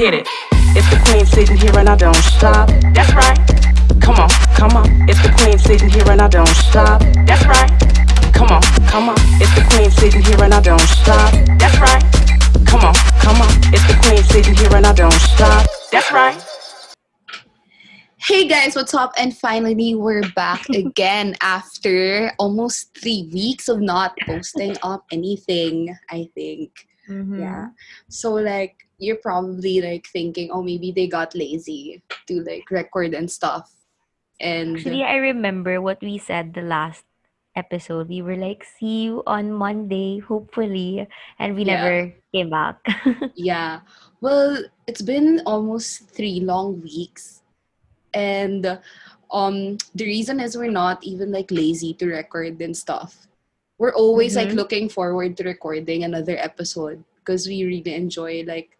Hit it. It's the queen sitting here and I don't stop. That's right. Come on, come on. It's the queen sitting here and I don't stop. That's right. Come on, come on. It's the queen sitting here and I don't stop. That's right. Come on, come on. It's the queen sitting here and I don't stop. That's right. Hey guys, what's up? And finally, we're back again after almost three weeks of not posting up anything, I think. Mhm. Yeah. So, like, you're probably like thinking, oh, maybe they got lazy to like record and stuff. And Actually, I remember what we said the last episode. We were like, see you on Monday, hopefully. And we Yeah. never came back. yeah. Well, it's been almost three long weeks. And um the reason is we're not even like lazy to record and stuff. We're always like Mhm. looking forward to recording another episode because we really enjoy like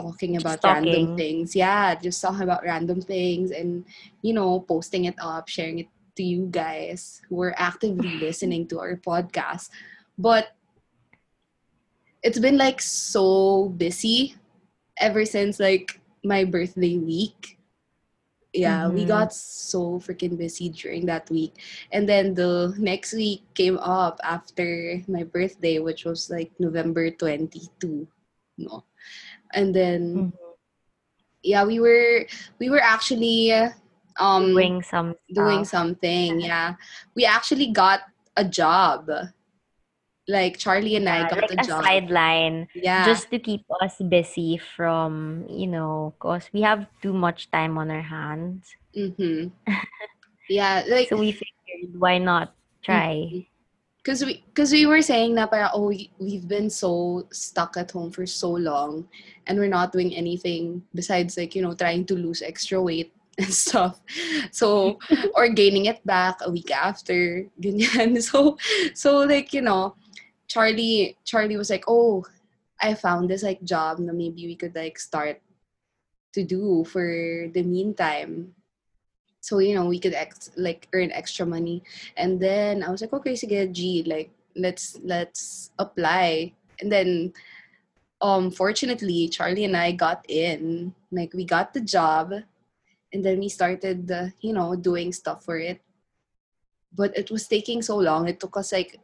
talking Just about random things. Yeah, just talking about random things and you know, posting it up, sharing it to you guys who are actively listening to our podcast. But it's been like so busy ever since like my birthday week. Yeah, we Mhm. got so freaking busy during that week. And then the next week came up after my birthday, which was like November 22. No. And then Mhm. yeah, we were we were actually um Doing some doing stuff. something. Yeah. We actually got a job. Like Charlie and I got like a a job. sideline Yeah. just to keep us busy from, you know, because we have too much time on our hands. Mm-hmm. Yeah, like So we figured, why not try? Because we because we were saying that parang, oh we, we've been so stuck at home for so long and we're not doing anything besides like you know trying to lose extra weight and stuff. So or gaining it back a week after ganyan. So so like you know Charlie Charlie was like oh I found this like job na maybe we could like start to do for the meantime so you know we could ex- like earn extra money. And then I was like okay sige G like let's let's apply. And then um fortunately Charlie and I got in. Like we got the job. And then we started uh, you know doing stuff for it. But it was taking so long. It took us like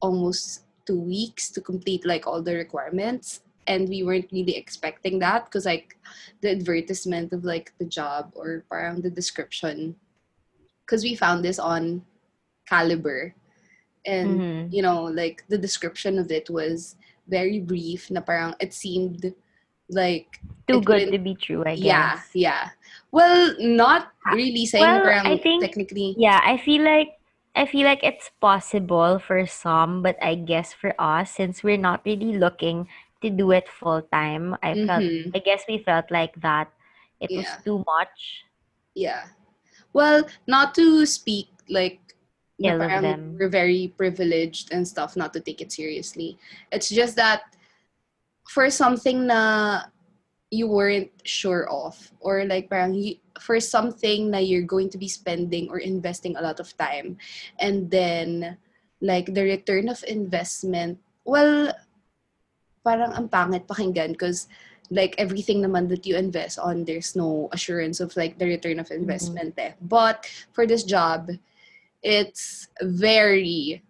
almost two weeks to complete like all the requirements and we weren't really expecting that because like the advertisement of like the job or parang the description because we found this on Kalibrr and Mhm. you know like the description of it was very brief na parang it seemed like Too good to be true, I yeah guess. yeah well not really saying Well, parang I think- technically Yeah, I feel like I feel like it's possible for some, but I guess for us, since we're not really looking to do it full time, I felt Mhm. I guess we felt like that it was too much. Yeah. Well, not to speak like Ill them. we're very privileged and stuff, not to take it seriously. It's just that for something na you weren't sure of, or like parang you, for something na you're going to be spending or investing a lot of time, and then like the return of investment, well, parang ang pangit pakinggan because like everything naman that you invest on there's no assurance of like the return of investment eh. but for this job it's very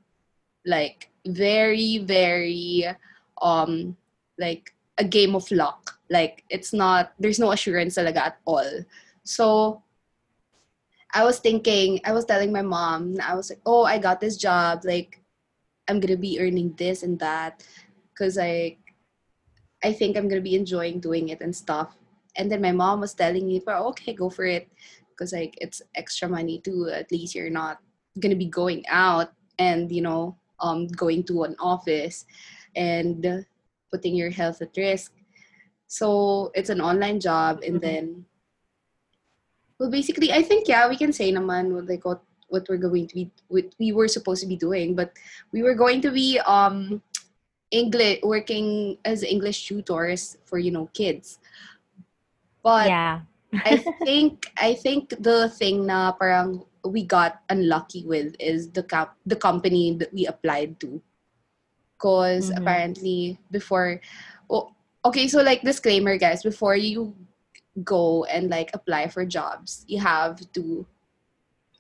like very very um like a game of luck. Like it's not there's no assurance talaga at all. So I was thinking I was telling my mom I was like oh I got this job like I'm gonna be earning this and that because like I think I'm gonna be enjoying doing it and stuff. And then my mom was telling me, "Well, okay, go for it," because like it's extra money too. At least you're not gonna be going out and you know um going to an office and putting your health at risk. So it's an online job, and Mhm. then well, basically, I think yeah, we can say naman what like what what we're going to be what we were supposed to be doing, but we were going to be um English working as English tutors for you know kids. But yeah. I think I think the thing na parang we got unlucky with is the cap- the company that we applied to. Because Mhm. apparently before, oh, okay, so like disclaimer, guys, before you go and like apply for jobs, you have to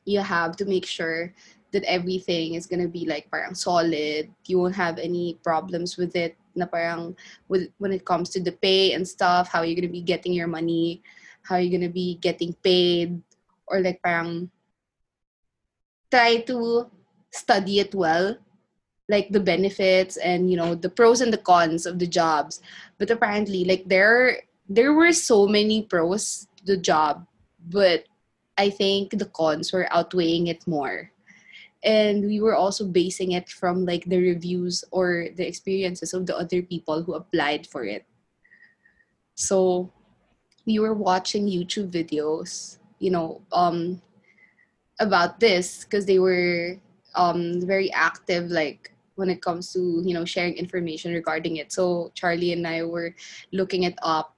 you have to make sure that everything is gonna be like parang solid. You won't have any problems with it. Na parang with when it comes to the pay and stuff, how you're gonna be getting your money, how you're gonna be getting paid, or like parang try to study it well like the benefits and you know the pros and the cons of the jobs but apparently like there there were so many pros to the job but i think the cons were outweighing it more and we were also basing it from like the reviews or the experiences of the other people who applied for it. So we were watching youtube videos you know um about this because they were um very active like when it comes to you know sharing information regarding it. So charlie and i were looking it up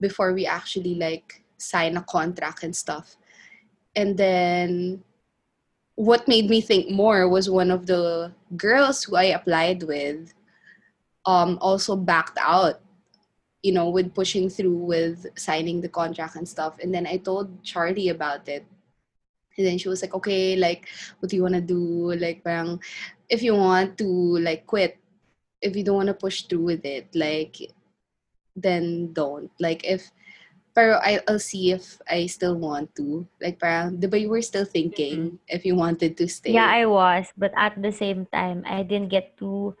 before we actually like sign a contract and stuff. And then what made me think more was one of the girls who i applied with um also backed out you know with pushing through with signing the contract and stuff. And then i told charlie about it. And then she was like okay like what do you want to do? Like parang, if you want to like quit. If you don't want to push through with it like then don't. Like if pero I, I'll see if I still want to. Like, parang, di ba you were still thinking if you wanted to stay? Yeah, I was, but at the same time, I didn't get to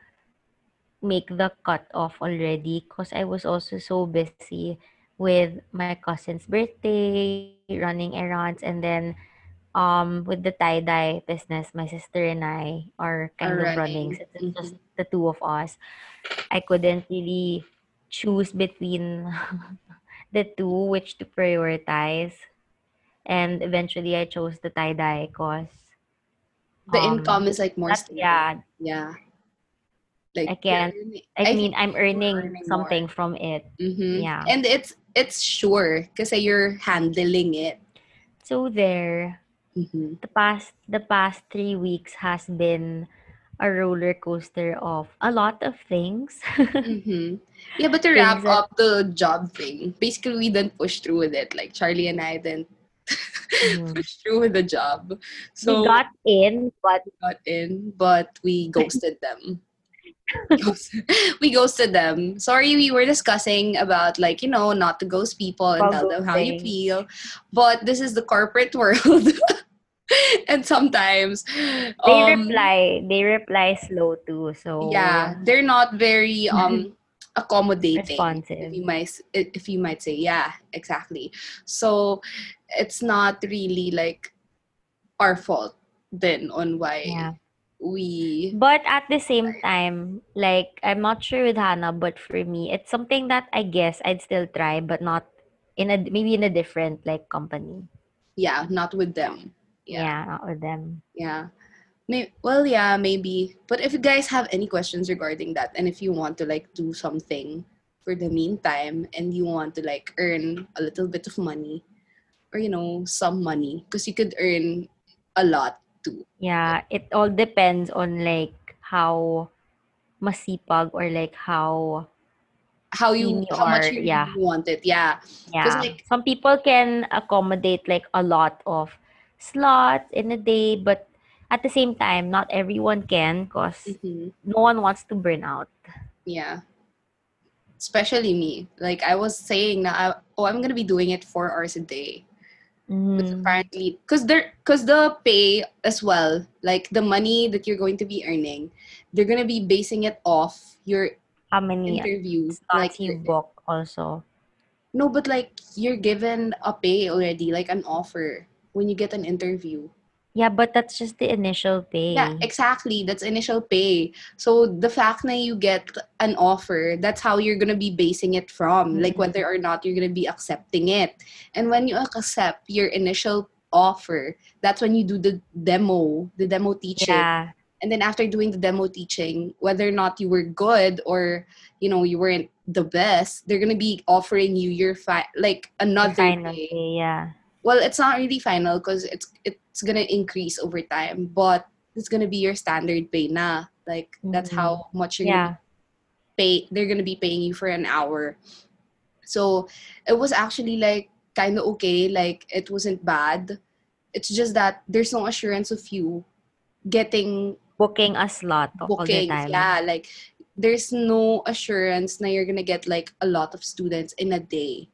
make the cut off already because I was also so busy with my cousin's birthday, running errands, and then um with the tie dye business, my sister and I are kind of running. running. Since it's just the two of us, I couldn't really choose between the two which to prioritize. And eventually, I chose the tie dye because the um, income is like more stable. yeah, Yeah. Like, I can't- you're- I, mean, I'm earning, earning something from it. Mhm. Yeah. And it's it's sure because you're handling it. So there, Mhm. the past the past three weeks has been a roller coaster of a lot of things. Mhm. Yeah, but to wrap that- up the job thing, basically we didn't push through with it. Like Charlie and I didn't Mhm. push through with the job. So we got in, but got in, but we ghosted them. We ghosted them. Sorry, we were discussing about like you know not to ghost people and tell them how you feel, but this is the corporate world, and sometimes they um, reply. They reply slow too. So Yeah, they're not very um accommodating. Responsive. If you might if you might say, yeah, exactly. So it's not really like our fault then on why Yeah. we But at the same time, like I'm not sure with Hannah, but for me, it's something that I guess I'd still try, but not in a maybe in a different like company. yeah, not with them. Yeah, not with them. Yeah. May- well, yeah, maybe. But if you guys have any questions regarding that, and if you want to like do something for the meantime, and you want to like earn a little bit of money, or you know, some money, because you could earn a lot too. Yeah, it all depends on like how masipag or like how How you, how much you yeah. want it, yeah. yeah. like- Some people can accommodate like a lot of slots in a day, but at the same time, not everyone can because Mhm. no one wants to burn out. Yeah. Especially me. Like I was saying, na, I, oh, I'm gonna be doing it four hours a day. But Mm. apparently, because there, because the pay as well, like the money that you're going to be earning, they're gonna be basing it off your How many interviews Like you book also? no, but like you're given a pay already, like an offer when you get an interview. Yeah, but that's just the initial pay. Yeah, exactly. That's initial pay. So the fact that you get an offer, that's how you're gonna be basing it from, like Mhm. whether or not you're gonna be accepting it. And when you accept your initial offer, that's when you do the demo, the demo teaching. Yeah. And then after doing the demo teaching, whether or not you were good or you know you weren't the best, they're gonna be offering you your fi- like another pay, yeah. Well it's not really final because it's it's gonna increase over time but it's gonna be your standard pay na. Like that's Mhm. how much you're Yeah. pay they're gonna be paying you for an hour. So it was actually like kind of okay like it wasn't bad. It's just that there's no assurance of you getting Booking a slot booking yeah like there's no assurance that you're gonna get like a lot of students in a day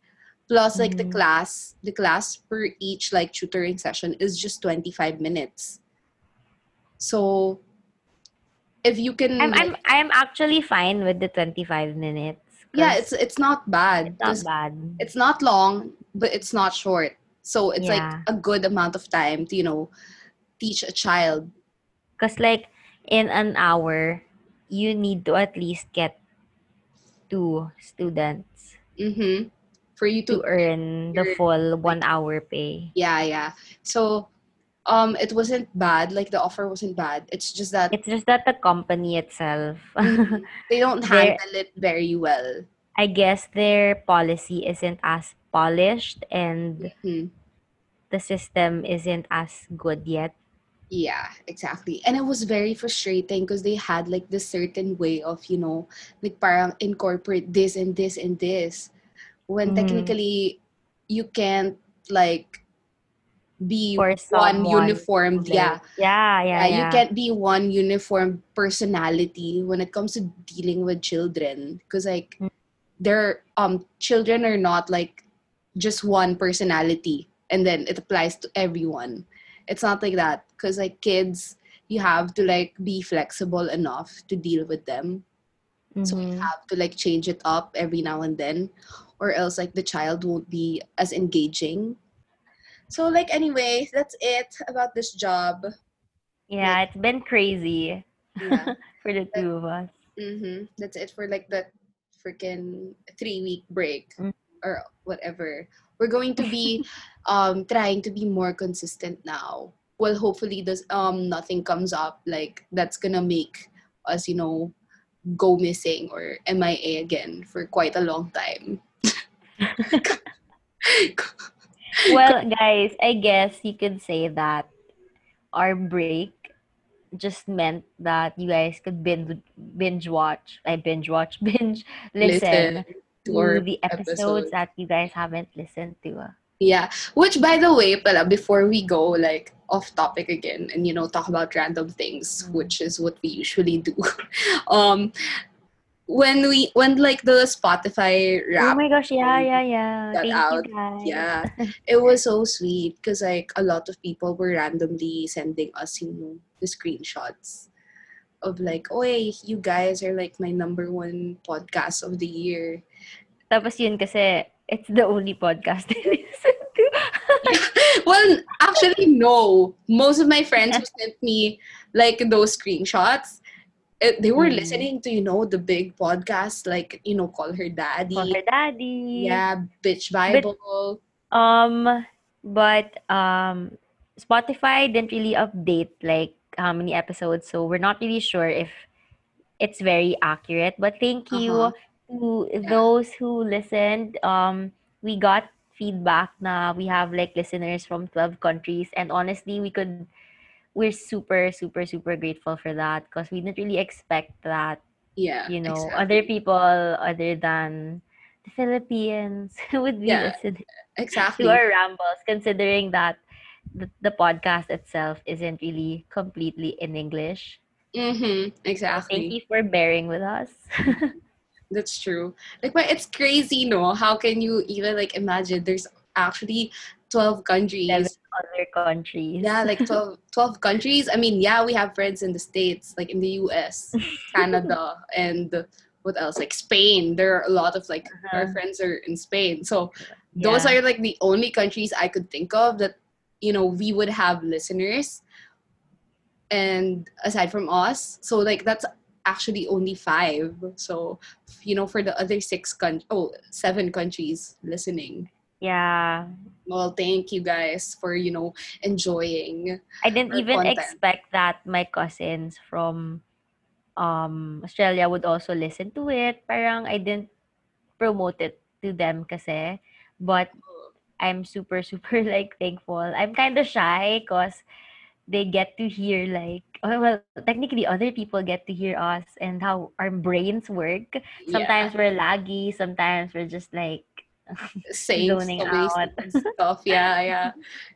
plus like the Mhm. class the class per each like tutoring session is just 25 minutes so if you can I'm, I'm I'm actually fine with the 25 minutes. yeah it's it's not bad it's not bad. it's not long but it's not short so it's like a good amount of time to you know teach a child Because like in an hour, you need to at least get two students mm-hmm. For you to to earn the full one hour pay. yeah yeah so um it wasn't bad like the offer wasn't bad it's just that It's just that the company itself, Mhm. they don't handle it very well I guess their policy isn't as polished and Mhm. the system isn't as good yet. yeah exactly and it was very frustrating because they had like this certain way of you know like parang incorporate this and this and this when Mhm. technically you can't like be For one uniformed Like, yeah Yeah, yeah, Yeah, you can't be one uniform personality when it comes to dealing with children because like Mm. their um children are not like just one personality and then it applies to everyone it's not like that because like kids you have to like be flexible enough to deal with them so you Mhm. have to like change it up every now and then or else like the child won't be as engaging so like anyway that's it about this job Yeah, it's been crazy yeah for the two of us. Mm-hmm. That's it for like the freaking three week break Mm. or whatever. We're going to be um trying to be more consistent now. Well, hopefully, this um nothing comes up like that's gonna make us, you know, go missing or MIA again for quite a long time. Well, guys, I guess you could say that our break just meant that you guys could binge binge watch. I binge watch, binge listen, to to the episodes episodes. that you guys haven't listened to. Yeah. Which by the way, pala, before we go like off topic again and you know talk about random things, Mm. which is what we usually do. um when we when like the Spotify Oh Wrap my gosh, yeah, yeah, yeah. got Thank out, you guys. yeah it was so sweet because like a lot of people were randomly sending us you know the screenshots of like oh hey, you guys are like my number one podcast of the year Tapos yun kasi, it's the only podcast I listen to. well, actually, no. Most of my friends who sent me like those screenshots, it, they were Mm. listening to you know the big podcast like you know call her daddy, Call her daddy. yeah, bitch Bible. Um, but um, Spotify didn't really update like how many episodes, so we're not really sure if it's very accurate. But thank you Uh-huh. to those who listened. Um, we got feedback na we have like listeners from 12 countries and honestly we could we're super super super grateful for that because we didn't really expect that yeah, you know exactly. other people other than the philippines would be Yeah, listening exactly. to our rambles, considering that the, the podcast itself isn't really completely in English. Mm-hmm, Exactly. Thank you for bearing with us. That's true. Like, but it's crazy, no? How can you even like imagine? There's actually twelve countries. Other countries. Yeah, like 12, 12 countries. I mean, yeah, we have friends in the States, like in the US, Canada, and what else? Like Spain. There are a lot of like our Uh-huh. friends are in Spain. So those Yeah. are like the only countries I could think of that, you know, we would have listeners. And aside from us, so like that's actually only five. So, you know, for the other six coun oh, seven countries listening. Yeah. Well, thank you guys for, you know, enjoying I didn't even content. expect that my cousins from um Australia would also listen to it. Parang I didn't promote it to them kasi. But I'm super, super like thankful. I'm kind of shy because they get to hear like oh, well, technically, other people get to hear us and how our brains work. Sometimes we're laggy. Sometimes we're just like saying zoning out. stuff. Yeah, yeah,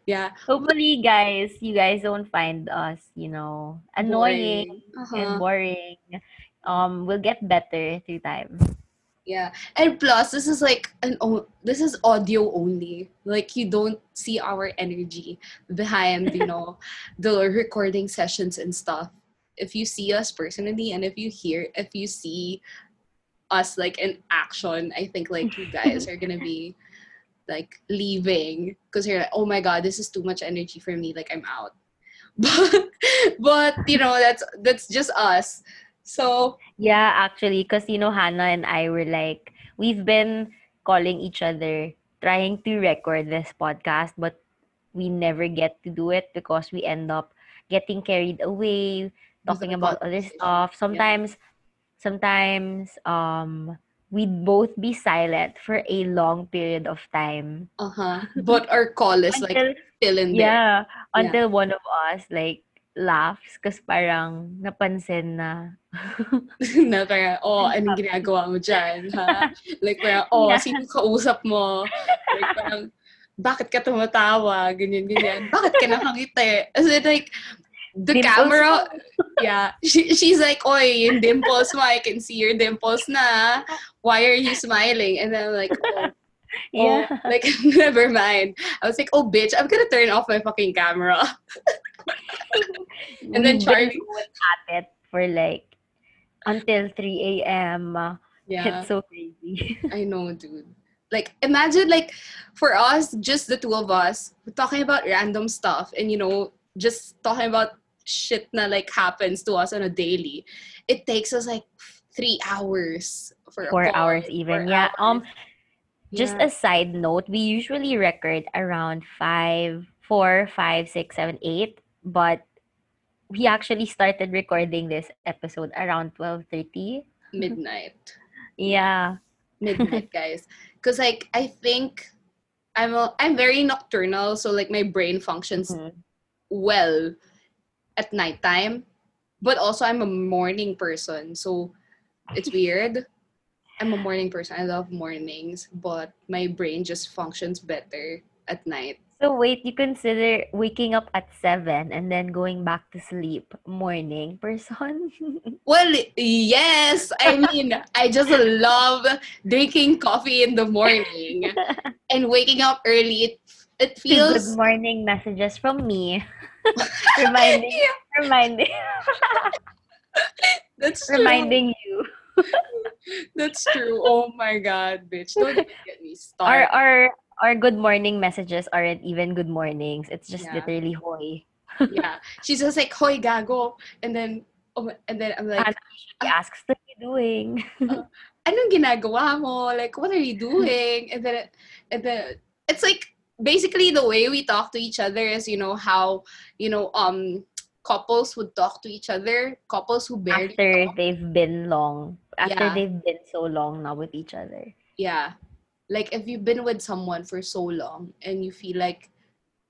yeah. Hopefully, guys, you guys don't find us, you know, annoying Uh-huh. and boring. Um, we'll get better through time. Yeah, and plus this is like an o- this is audio only. Like you don't see our energy behind, you know, the recording sessions and stuff. If you see us personally, and if you hear, if you see us like in action, I think like you guys are gonna be like leaving because you're like, oh my god, this is too much energy for me. Like I'm out. But but you know that's that's just us. So Yeah, actually, because you know, Hannah and I were like, we've been calling each other, trying to record this podcast, but we never get to do it because we end up getting carried away, talking about other stuff. yeah. Sometimes, um, we'd both be silent for a long period of time. uh huh. But our call is like Until, still in there. yeah, until one of us like laughs because parang napansin na. na parang, oh, anong ginagawa mo dyan, ha? Like, parang, oh, Yeah. sino kausap mo? Like, parang, bakit ka tumatawa? Ganyan, ganyan. Bakit ka nakangiti? As in, like, the Dimples camera, yeah, she, she's like, oy, yung dimples mo, I can see your dimples na. Why are you smiling? And then I'm like, oh, Yeah. oh, like, never mind. I was like, oh, bitch, I'm gonna turn off my fucking camera. And then Charlie- at it for like until 3 a.m. uh, Yeah. It's so crazy. I know, dude. Like, imagine, like, for us, just the two of us, talking about random stuff and, you know, just talking about shit that, like, happens to us on a daily. It takes us, like, three hours for a Four call, hours even. four Yeah. Um just Yeah. a side note, we usually record around five, four, five, six, seven, eight, but we actually started recording this episode around 12:30. midnight. Yeah. Midnight, guys. Because, like, I think I'm, a, I'm very nocturnal, so, like, my brain functions Mhm. well at nighttime, but also I'm a morning person. So it's weird. I'm a morning person. I love mornings, but my brain just functions better at night. So wait, you consider waking up at 7 and then going back to sleep morning person? Well, yes. I mean, I just love drinking coffee in the morning and waking up early. It, it Good feels morning messages from me. Reminding reminding that's true. reminding you. That's true. Oh my god, bitch. Don't get me started. our our our good morning messages aren't even good mornings. It's just Yeah. literally hoy. yeah. She's just like, hoy gago. And then, oh, and then I'm like, Hannah She asks, what are you doing? Uh, anong ginagawa mo? Like, what are you doing? And then, and then, it's like, basically the way we talk to each other is, you know, how, you know, um, couples would talk to each other. Couples who barely after talk. they've been long. After Yeah. they've been so long now with each other. Yeah. Like, if you've been with someone for so long and you feel like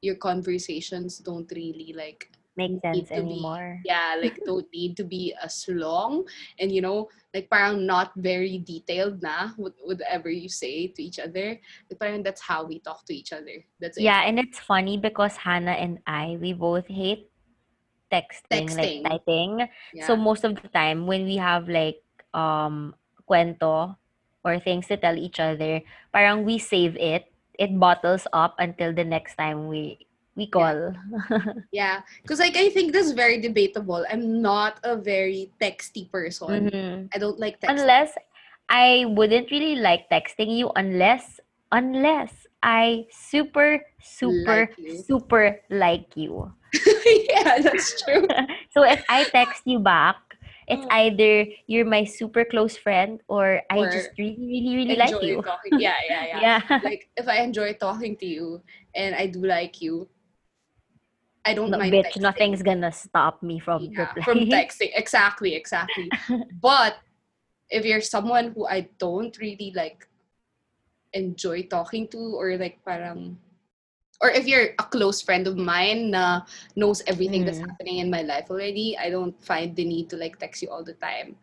your conversations don't really, like, Make sense to be- anymore. yeah like don't need to be as long and you know like parang not very detailed na with whatever you say to each other like parang that's how we talk to each other that's it Yeah, and it's funny because Hannah and I, we both hate texting, Texting. like typing. yeah. So most of the time when we have like um cuento or things to tell each other, parang we save it. It bottles up until the next time we we call. yeah because like i think this is very debatable i'm not a very texty person Mhm. i don't like texting Unless I wouldn't really like texting you unless unless I super super Like super like you. yeah that's true so if I text you back, it's Mm. either you're my super close friend or I just really, really, really like you. talking yeah yeah yeah Yeah. like if i enjoy talking to you and i do like you i don't No, mind bitch, texting. nothing's gonna stop me from Yeah, replying. from texting. Exactly, exactly. but if you're someone who I don't really like enjoy talking to or like parang or if you're a close friend of mine na knows everything that's Mm. happening in my life already, I don't find the need to like text you all the time.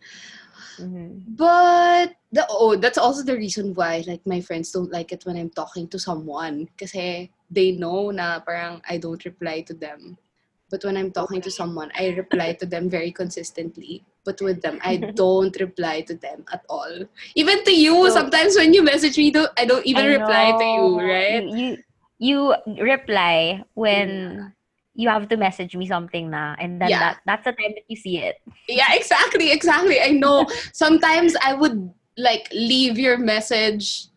Mhm. But the oh, that's also the reason why like my friends don't like it when I'm talking to someone kasi they know na parang I don't reply to them. But when I'm talking to someone, I reply to them very consistently. But with them, I don't reply to them at all. Even to you, So- sometimes when you message me, don't, I don't even I reply to you, right? You, you you reply when you have to message me something na and then Yeah. that that's the time that you see it. Yeah, exactly, exactly. I know. Sometimes I would like leave your message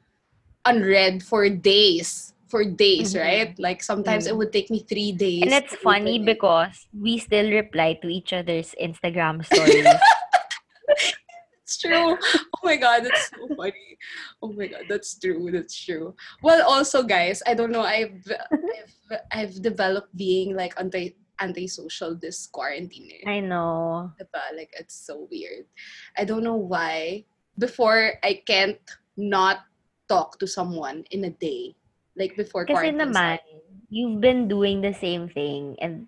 unread for days. For days, Mhm. right? Like sometimes it Mm. would take me three days. And it's funny because we still reply to each other's Instagram stories. True. Oh my god, that's so funny. Oh my god, that's true. That's true. Well, also, guys, I don't know. I've I've, I've developed being like anti antisocial this quarantine. eh. I know. Diba? Like it's so weird. I don't know why. Before I can't not talk to someone in a day. Like before Kasi quarantine. naman, you've been doing the same thing and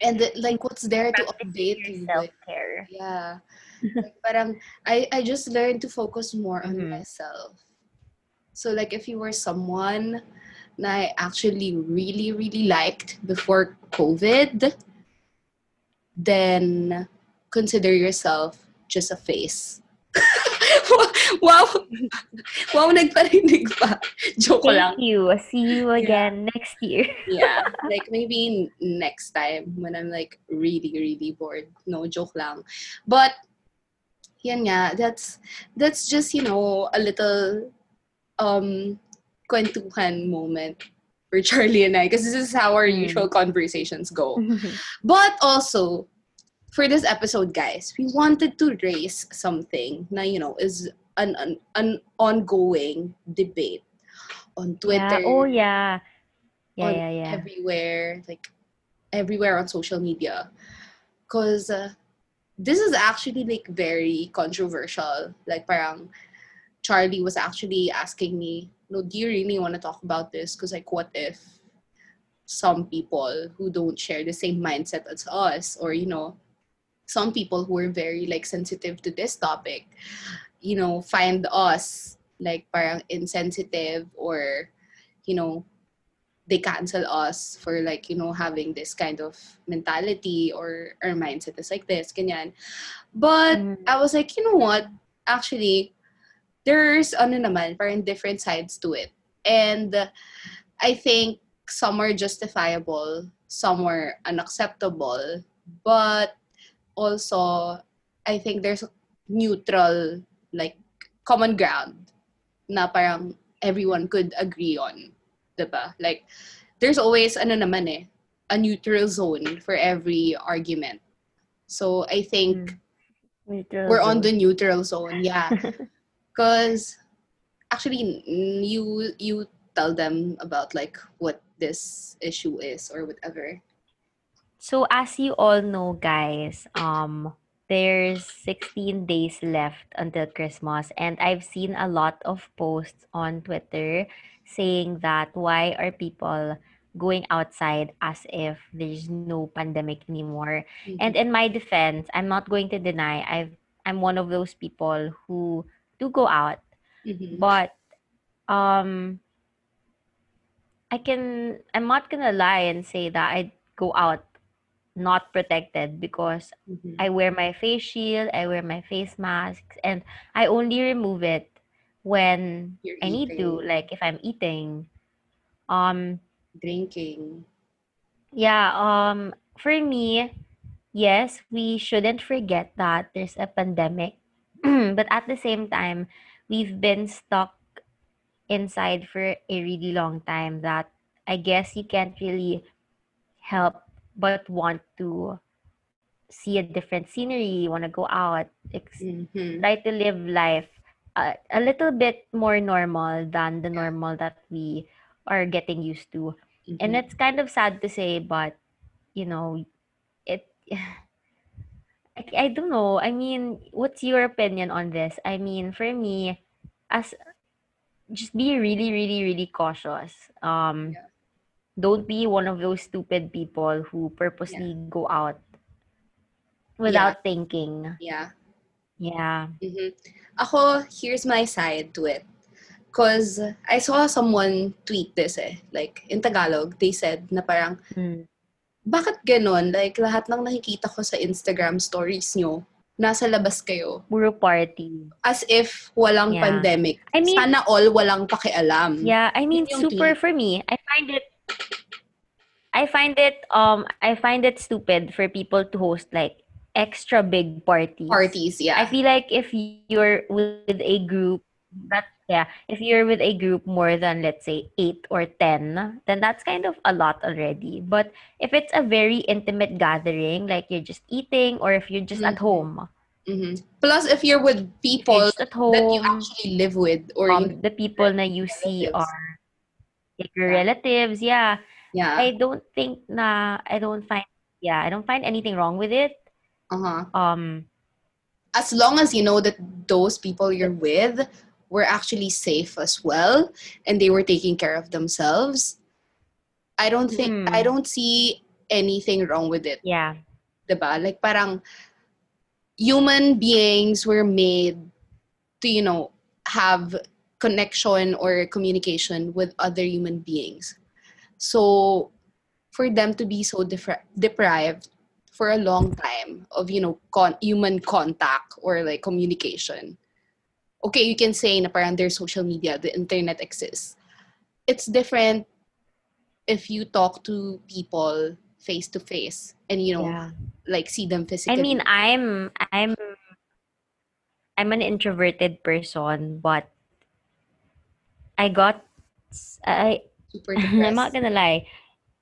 And the- like what's there to update you? Self-care. yeah. parang I, I just learned to focus more on Mhm. myself. So like if you were someone na I actually really, really liked before COVID, then consider yourself just a face. wow! Wow, nagparinig pa. Joke lang. You. See you again next year. yeah like maybe next time when i'm like really really bored no joke lang but yan nga that's that's just you know a little um kwentuhan moment for Charlie and I because this is how our Mm. usual conversations go but also for this episode guys we wanted to raise something na you know is an an, an ongoing debate on Twitter Yeah. Oh yeah. Yeah, yeah, yeah. everywhere, like everywhere on social media. Because uh, this is actually like very controversial. Like, parang Charlie was actually asking me, no, do you really want to talk about this? Because, like, what if some people who don't share the same mindset as us, or, you know, some people who are very, like, sensitive to this topic, you know, find us, like, parang insensitive or, you know, they cancel us for like you know having this kind of mentality or our mindset is like this ganyan. But Mm. i was like you know what? Actually there's ano naman parang different sides to it. And i think some are justifiable some are unacceptable. But also i think there's a neutral like common ground na parang everyone could agree on 'di ba? Like, there's always, ano naman eh, a neutral zone for every argument. So, I think Neutral we're on the neutral zone, yeah. Because, actually, you, you tell them about, like, what this issue is or whatever. So as you all know, guys, um, there's 16 days left until Christmas, and I've seen a lot of posts on Twitter saying that why are people going outside as if there's no pandemic anymore? And in my defense, I'm not going to deny I've I'm one of those people who do go out, Mhm. but um I can I'm not gonna lie and say that I go out not protected because Mhm. I wear my face shield, I wear my face masks, and I only remove it when You're I need to, like if I'm eating. Um drinking. yeah, um for me, yes, we shouldn't forget that there's a pandemic. but at the same time, we've been stuck inside for a really long time that I guess you can't really help but want to see a different scenery, want to go out, ex- Mhm. try to live life uh, a little bit more normal than the normal that we are getting used to. And Mhm. it's kind of sad to say, but you know, it. I, I don't know. I mean, what's your opinion on this? I mean, for me, as just be really, really, really cautious. Um, Yeah. don't be one of those stupid people who purposely go out without thinking. Yeah. Yeah. hmm Ako, here's my side to it. Because I saw someone tweet this eh. Like, in Tagalog, they said na parang, Mm. bakit ganon? Like, lahat ng nakikita ko sa Instagram stories nyo, nasa labas kayo. Puro party. As if walang Yeah. pandemic. I mean, Sana all walang pakialam. Yeah, I mean super tweet. for me. I find it I find it um I find it stupid for people to host like extra big parties. Parties, yeah. I feel like if you're with a group that yeah, if you're with a group more than let's say 8 or 10, then that's kind of a lot already. But if it's a very intimate gathering, like you're just eating or if you're just Mhm. at home, Mhm. Plus, if you're with you're people at home, that you actually live with, or um, the people that you see relatives. are like your Yeah. relatives, yeah. yeah, I don't think na I don't find yeah, I don't find anything wrong with it. Uh-huh. Um as long as you know that those people you're with were actually safe as well and they were taking care of themselves i don't think Mm. i don't see anything wrong with it yeah. diba like parang human beings were made to you know have connection or communication with other human beings so for them to be so depri- deprived for a long time of you know con- human contact or like communication. Okay you can say na parang there's social media the internet exists. It's different if you talk to people face to face and you know Yeah. like see them physically. I mean, I'm I'm I'm an introverted person, but I got i super I'm not gonna lie.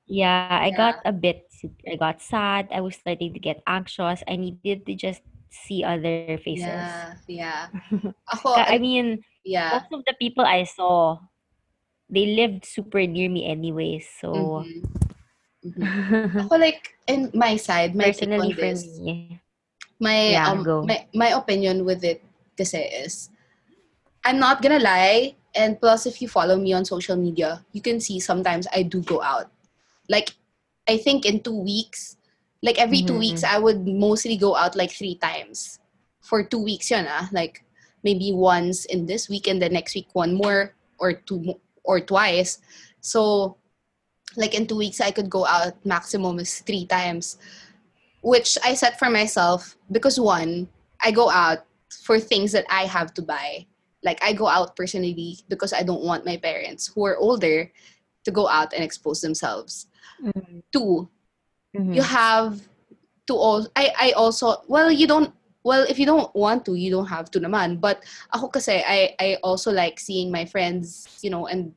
Yeah, I got a bit I got sad. I was starting to get anxious. I needed to just see other faces. yeah yeah ako I mean, yeah most of the people I saw, they lived super near me anyway. So Mhm. Mhm. ako like in my side my personally for this me, my Yeah, um go. my my opinion with it kasi is I'm not gonna lie and plus if you follow me on social media you can see sometimes I do go out like I think in two weeks like every two Mhm. weeks I would mostly go out like three times for two weeks yun ah like maybe once in this week and the next week one more or two or twice so like in two weeks I could go out maximum is three times which I set for myself because one, I go out for things that I have to buy. Like I go out personally because I don't want my parents who are older to go out and expose themselves. Mhm, Two, mhm. you have to all I I also well you don't well if you don't want to you don't have to naman. But ako kasi I I also like seeing my friends you know and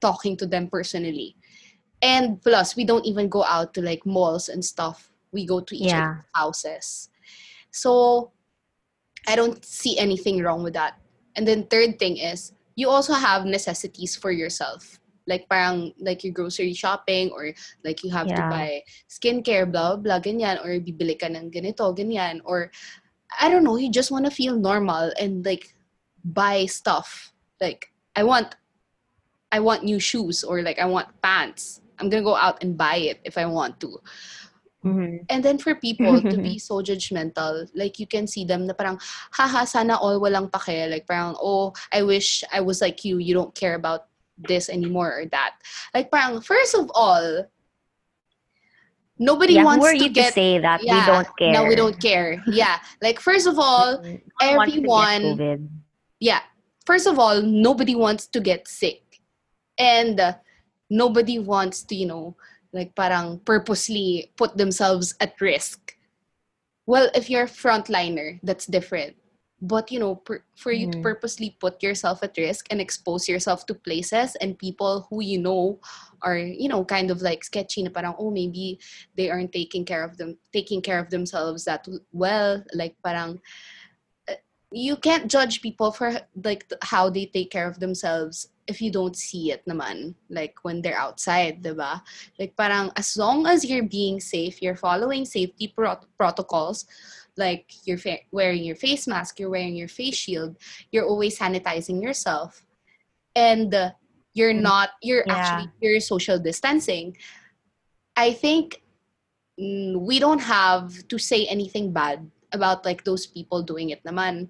talking to them personally. And plus we don't even go out to like malls and stuff. We go to each Yeah. other's houses. So I don't see anything wrong with that. And then third thing is you also have necessities for yourself like parang like your grocery shopping or like you have to buy skincare, blah, blah, ganyan, or bibili ka ng ganito, ganyan, or I don't know, you just want to feel normal and like buy stuff. Like, I want, I want new shoes or like I want pants. I'm gonna go out and buy it if I want to. Mhm. And then for people to be so judgmental, like you can see them na parang, haha, sana all walang pake. Like parang, oh, I wish I was like you. You don't care about this anymore or that. Like parang, first of all, nobody Yeah, wants who are to you get to say that yeah, we don't care? No, we don't care. Yeah. Like first of all, no one wants to get everyone yeah. First of all, nobody wants to get sick. And uh, nobody wants to, you know, like parang purposely put themselves at risk. Well, if you're a frontliner, that's different. But, you know, per- for you to Mhm. purposely put yourself at risk and expose yourself to places and people who you know are, you know, kind of like sketchy na parang, oh, maybe they aren't taking care of them, taking care of themselves that well, like parang, you can't judge people for like th- how they take care of themselves if you don't see it naman like when they're outside diba like parang as long as you're being safe you're following safety prot- protocols like you're fa- wearing your face mask you're wearing your face shield you're always sanitizing yourself and uh, you're Mm. not you're Yeah. actually you're social distancing i think mm, we don't have to say anything bad about like those people doing it naman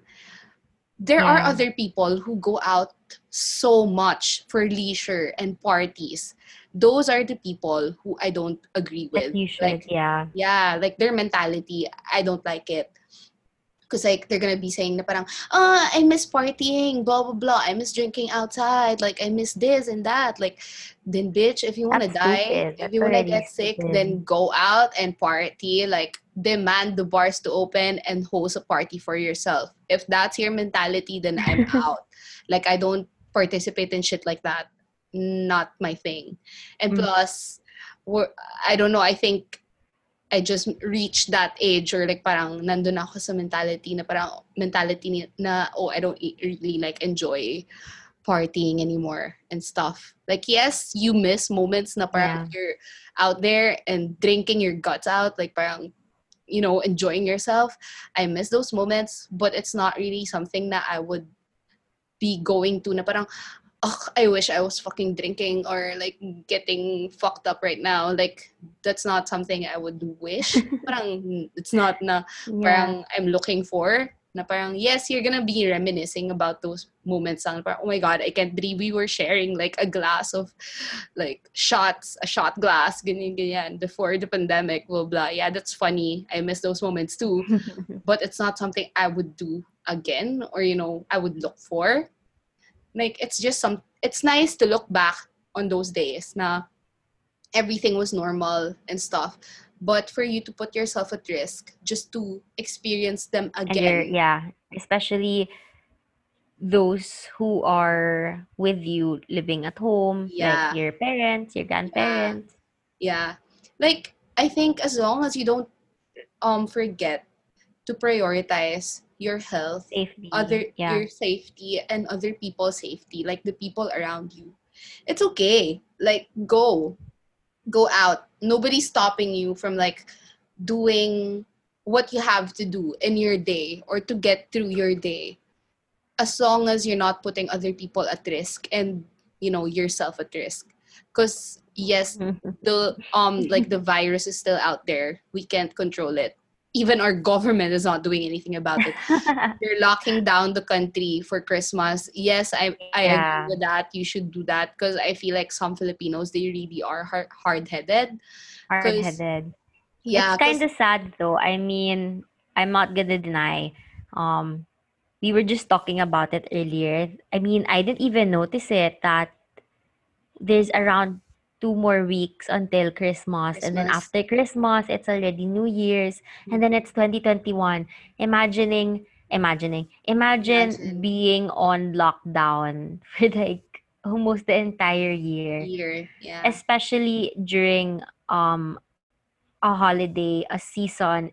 there are other people who go out so much for leisure and parties those are the people who i don't agree with should, like yeah. yeah, like their mentality, I don't like it. Because like they're gonna be saying na parang, ah, I miss partying, blah blah blah. I miss drinking outside. Like I miss this and that. Like, then bitch, if you wanna That's die, if you wanna get sick, stupid. then go out and party. Like demand the bars to open and host a party for yourself. If that's your mentality, then I'm out. Like I don't participate in shit like that. Not my thing. And Mm. plus, we're, I don't know. I think I just reached that age or like parang nandun ako sa mentality na parang mentality ni- na oh I don't really like enjoy partying anymore and stuff. Like yes, you miss moments na parang you're out there and drinking your guts out like parang you know enjoying yourself. I miss those moments, but it's not really something that I would be going to na parang Ugh, I wish I was fucking drinking or like getting fucked up right now. Like that's not something I would wish. parang it's not na Yeah. parang I'm looking for. Na parang yes, you're gonna be reminiscing about those moments. Lang. Parang, oh my god, I can't believe we were sharing like a glass of like shots, a shot glass, ganyan ganyan before the pandemic. Blah blah. Yeah, that's funny. I miss those moments too. but it's not something I would do again or you know I would look for. Like it's just some it's nice to look back on those days na everything was normal and stuff. But for you to put yourself at risk just to experience them again. yeah, especially those who are with you living at home, Yeah. like your parents, your grandparents. Yeah. Like I think as long as you don't um forget to prioritize your health Safety. other yeah. your safety and other people's safety like the people around you it's okay like go go out nobody's stopping you from like doing what you have to do in your day or to get through your day. As long as you're not putting other people at risk and you know yourself at risk. Because yes the um like the virus is still out there. We can't control it even our government is not doing anything about it you're locking down the country for Christmas. Yes, I I Yeah. agree with that. You should do that because I feel like some Filipinos they really are hard hard headed. Hard-headed. Yeah, it's kind of sad though. I mean, I'm not gonna deny. Um, we were just talking about it earlier. I mean, I didn't even notice it that there's around two more weeks until Christmas, and then after Christmas, it's already New Year's, and then it's 2021. Imagining, imagining, imagine, Imagine. being on lockdown for like almost the entire year year. Yeah, especially during um a holiday, a season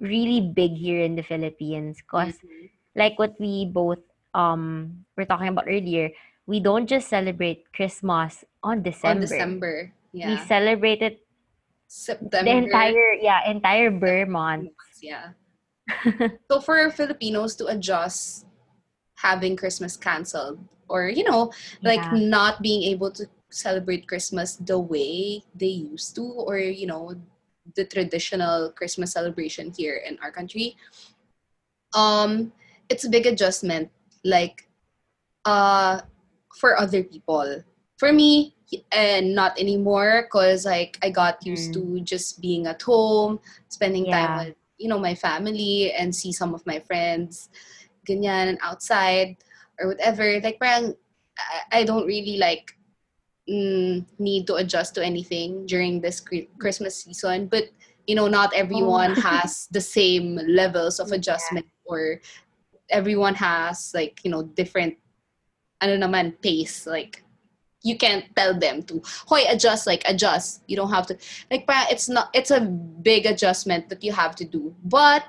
really big here in the Philippines because Mhm. like what we both um were talking about earlier, we don't just celebrate Christmas on December. on December. We Yeah, celebrate it September. the entire yeah, entire ber month. Yeah. so for Filipinos to adjust having Christmas canceled or you know like Yeah. not being able to celebrate Christmas the way they used to or you know the traditional Christmas celebration here in our country um it's a big adjustment like uh for other people. For me and not anymore because like I got used to just being at home spending Yeah. time with you know my family and see some of my friends ganyan outside or whatever. Like parang I, don't really like mm, need to adjust to anything during this Christmas season but you know not everyone has the same levels of adjustment or everyone has like you know different ano naman pace like you can't tell them to. Hoy adjust like adjust. You don't have to like it's not it's a big adjustment that you have to do. But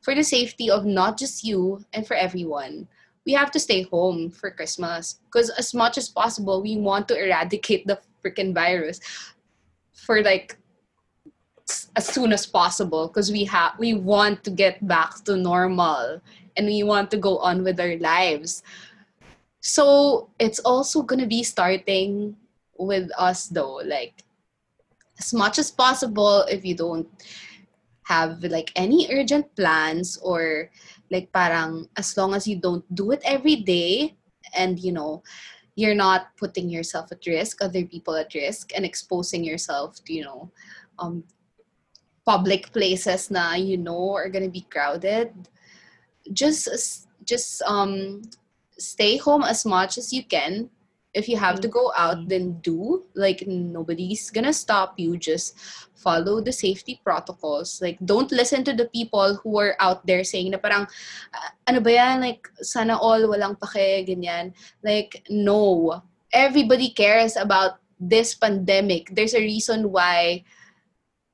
for the safety of not just you and for everyone we have to stay home for christmas. Because as much as possible we want to eradicate the freaking virus for like as soon as possible. Because we have we want to get back to normal and we want to go on with our lives so it's also gonna be starting with us though like as much as possible if you don't have like any urgent plans or like parang as long as you don't do it every day and you know you're not putting yourself at risk other people at risk and exposing yourself to you know um, public places na you know are gonna be crowded just just um stay home as much as you can. If you have to go out then do. Like nobody's gonna stop you. Just follow the safety protocols. Like don't listen to the people who are out there saying na parang "Ah, ano ba yan? Like sana all walang pake ganyan. Like no. Everybody cares about this pandemic. There's a reason why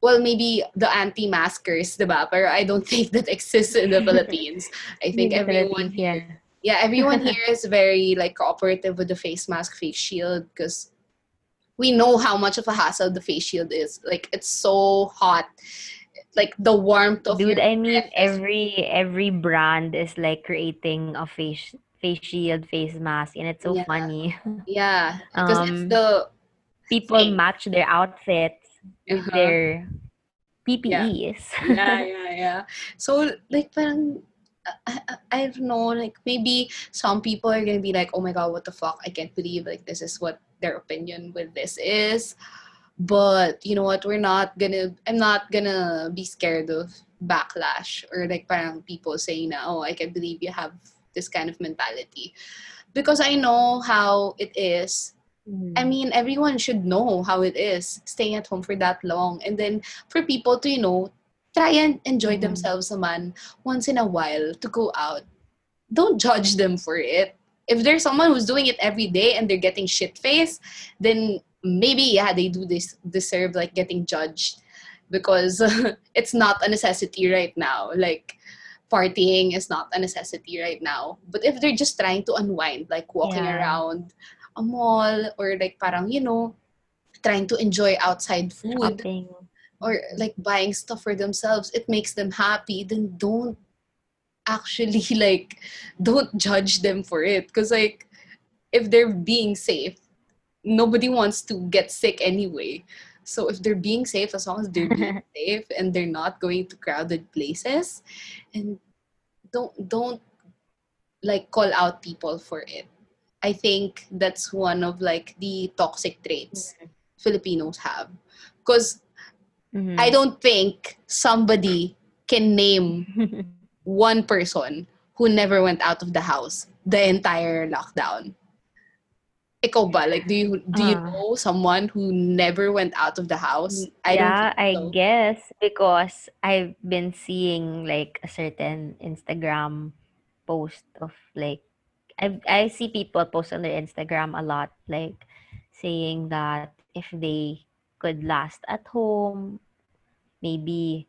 well maybe the anti-maskers diba pero I don't think that exists in the Philippines. I think everyone Philippines, yeah. yeah, everyone here is very like cooperative with the face mask, face shield because we know how much of a hassle the face shield is. Like it's so hot. Like the warmth of Dude, I mean every every brand is like creating a face face shield, face mask, and it's so Yeah. funny. yeah, because it's Um, the People Thing. match their outfits with Uh-huh. their PPEs. yeah, yeah, yeah. So like parang I, I, I don't know, like maybe some people are gonna be like, oh my god, what the fuck? I can't believe like this is what their opinion with this is. But you know what? We're not gonna. I'm not gonna be scared of backlash or like parang people saying na, oh, I can't believe you have this kind of mentality, because I know how it is hmm. I mean, everyone should know how it is staying at home for that long. And then for people to, you know, try and enjoy Mhm. themselves naman once in a while to go out. Don't judge them for it. If there's someone who's doing it every day and they're getting shit faced, then maybe, yeah, they do this deserve like getting judged because it's not a necessity right now. Like, partying is not a necessity right now. But if they're just trying to unwind, like walking Yeah. around a mall or like parang, you know, trying to enjoy outside food Shopping. Or like buying stuff for themselves, it makes them happy, then don't actually like don't judge them for it because like if they're being safe, nobody wants to get sick anyway. So if they're being safe, as long as they're being safe and they're not going to crowded places, and don't don't like call out people for it. I think that's one of like the toxic traits Filipinos have. Because Mhm. I don't think somebody can name one person who never went out of the house the entire lockdown. Ikaw ba? Like, do you do you Ah. know someone who never went out of the house? I don't yeah, think I guess because I've been seeing like a certain Instagram post of like I I see people post on their Instagram a lot like saying that if they could last at home, maybe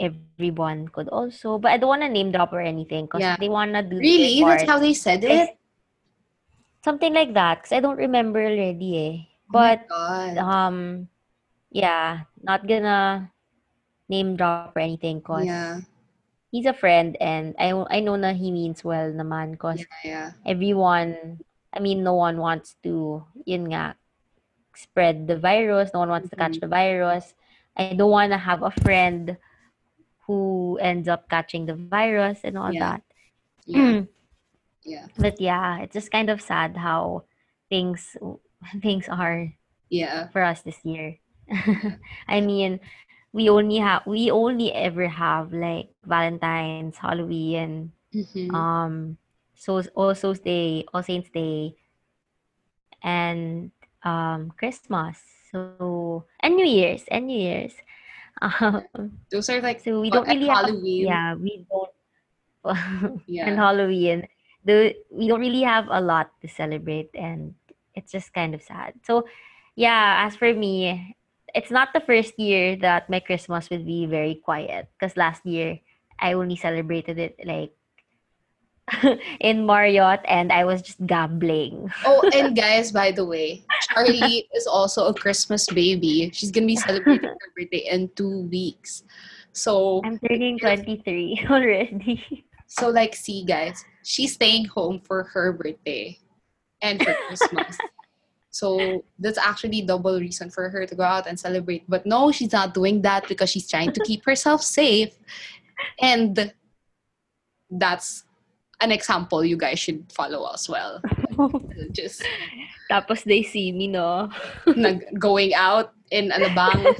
everyone could also. But I don't want to name drop or anything because Yeah. they want to do Really? That's how they said it? something like that because I don't remember already eh. Oh But God. um yeah not gonna name drop or anything cause Yeah. he's a friend and I I know na he means well naman cause Yeah, yeah. everyone I mean no one wants to yun nga spread the virus no one wants to catch Mhm. the virus I don't want to have a friend who ends up catching the virus and all Yeah. that Yeah. Yeah. but yeah it's just kind of sad how things things are Yeah. for us this year. I mean, we only have we only ever have like Valentine's, Halloween, Mhm. um, so All Souls Day, All Saints Day, and um Christmas. So and New Year's and New Year's. Um, Those are like so we don't really have yeah we don't Yeah. and Halloween. The we don't really have a lot to celebrate, and it's just kind of sad. So, yeah, as for me, it's not the first year that my Christmas would be very quiet. Because last year I only celebrated it like in Marriott, and I was just gambling. Oh, and guys, by the way, Charlie is also a Christmas baby. She's gonna be celebrating her birthday in two weeks. So, I'm turning twenty three already. so like, see, guys, she's staying home for her birthday. and for Christmas. So that's actually double reason for her to go out and celebrate. But no, she's not doing that because she's trying to keep herself safe. And that's an example you guys should follow as well. Just Tapos they see me, no? nag- going out in Alabang.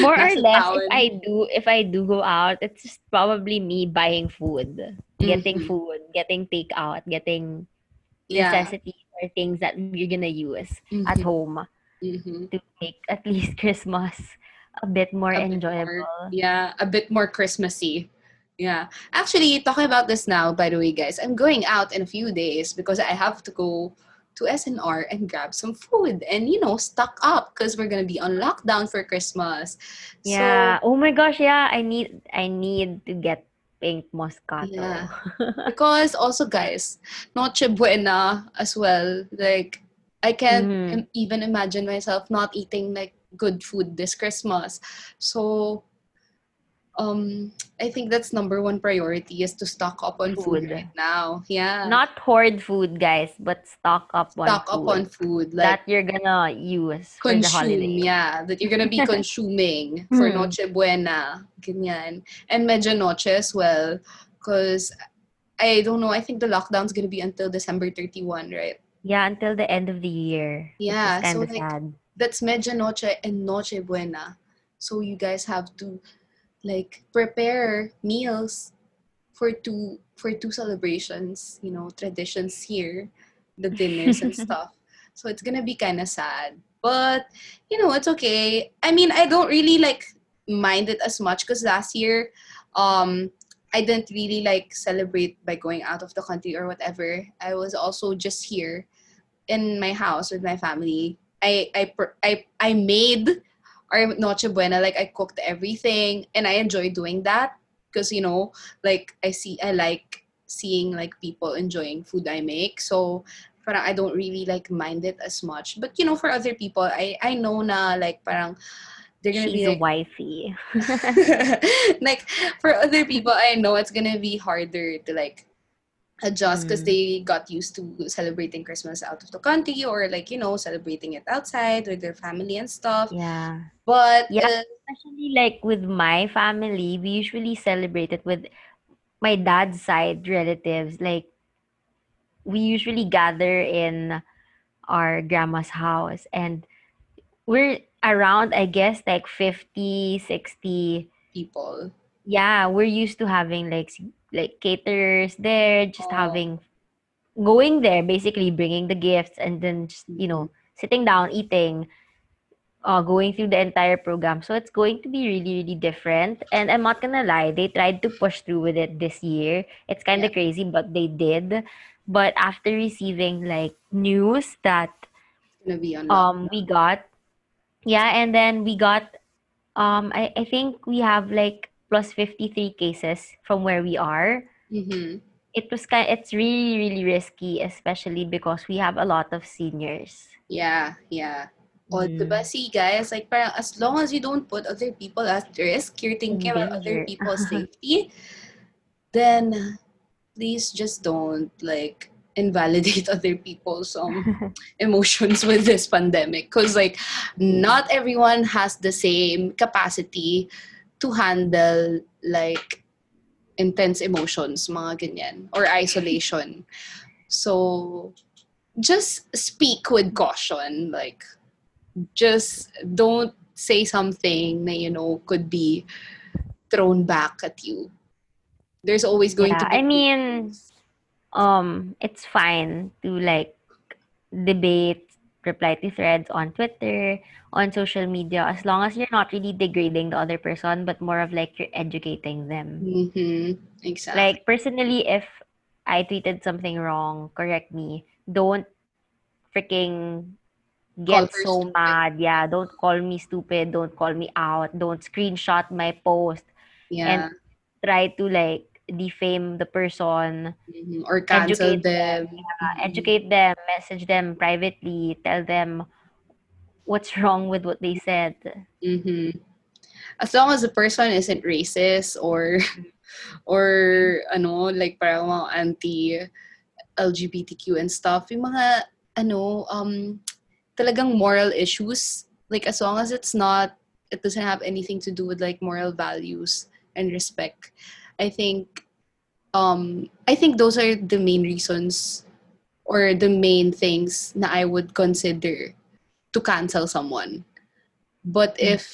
More or less, town. if I do, if I do go out, it's just probably me buying food, getting Mhm. food, getting takeout, getting Yeah. necessities or things that you're gonna use at Mhm, home mhm. to make at least Christmas a bit more A bit enjoyable. more- yeah, a bit more Christmassy. Yeah. Actually, talking about this now, by the way, guys, I'm going out in a few days because I have to go to SNR and grab some food and, you know, stock up because we're going to be on lockdown for Christmas. Yeah. oh my gosh, yeah. I need I need to get pink Moscato. Yeah. because also, guys, Noche Buena as well. Like, I can't Mhm. even imagine myself not eating like good food this Christmas. So, um, I think that's number one priority is to stock up on food, Food. right now. Yeah, Not hoard food, guys, but stock up on stock food up on food that you're gonna use for the consume. holiday. Yeah, that you're gonna be consuming for Hmm. Noche Buena, ganyan, and Medianoche as well, because. I don't know. I think the lockdown's gonna be until December 31, right? Yeah, until the end of the year. Yeah, so, like, sad. that's medianoche and noche buena. So you guys have to like prepare meals for two for two celebrations, you know, traditions here, the dinners and stuff. So it's gonna be kind of sad, but you know, it's okay. I mean, I don't really like mind it as much because last year, um, I didn't really like celebrate by going out of the country or whatever. I was also just here in my house with my family. I I I I made our Noche Buena. Like I cooked everything, and I enjoy doing that because you know, like I see, I like seeing like people enjoying food I make. So, parang I don't really like mind it as much. But you know, for other people, I I know na like parang they're gonna She's be a like, wifey. like for other people, I know it's gonna be harder to like adjust because Mm. they got used to celebrating Christmas out of the country or like you know celebrating it outside with their family and stuff. Yeah. But Yeah. uh, Especially like with my family, we usually celebrate it with my dad's side relatives. Like we usually gather in our grandma's house and we're around I guess like 50, 60 people, yeah we're used to having like like caterers there just Oh. having going there basically bringing the gifts and then just you know sitting down eating uh, going through the entire program. So it's going to be really really different. And i'm not gonna lie they tried to push through with it this year. It's kind of crazy but they did. But after receiving like news that it's gonna be um we got yeah and then we got um I, I think we have like plus 53 cases from where we are hmm it was kind it's really really risky especially because we have a lot of seniors Yeah, yeah. O, Mm. diba, see, guys, like, parang as long as you don't put other people at risk, you're thinking about other people's safety, then please just don't, like, invalidate other people's um, emotions with this pandemic. Because, like, not everyone has the same capacity to handle, like, intense emotions, mga ganyan, or isolation. So, just speak with caution. Like, just don't say something that you know could be thrown back at you. There's always going Yeah, to be. I mean, um it's fine to like debate reply to threads on twitter on social media as long as you're not really degrading the other person but more of like you're educating them Mhm. Exactly. like personally if i tweeted something wrong correct me don't freaking get so stupid. mad yeah don't call me stupid don't call me out don't screenshot my post yeah. And try to like defame the person Mhm. Or cancel educate them. uh, educate them message them privately tell them what's wrong with what they said hmm As long as the person isn't racist or or ano like parang mga anti LGBTQ and stuff, yung mga, ano, um, talagang moral issues, like as long as it's not, it doesn't have anything to do with like moral values and respect, I think, um, I think those are the main reasons or the main things that I would consider to cancel someone. But Mm. if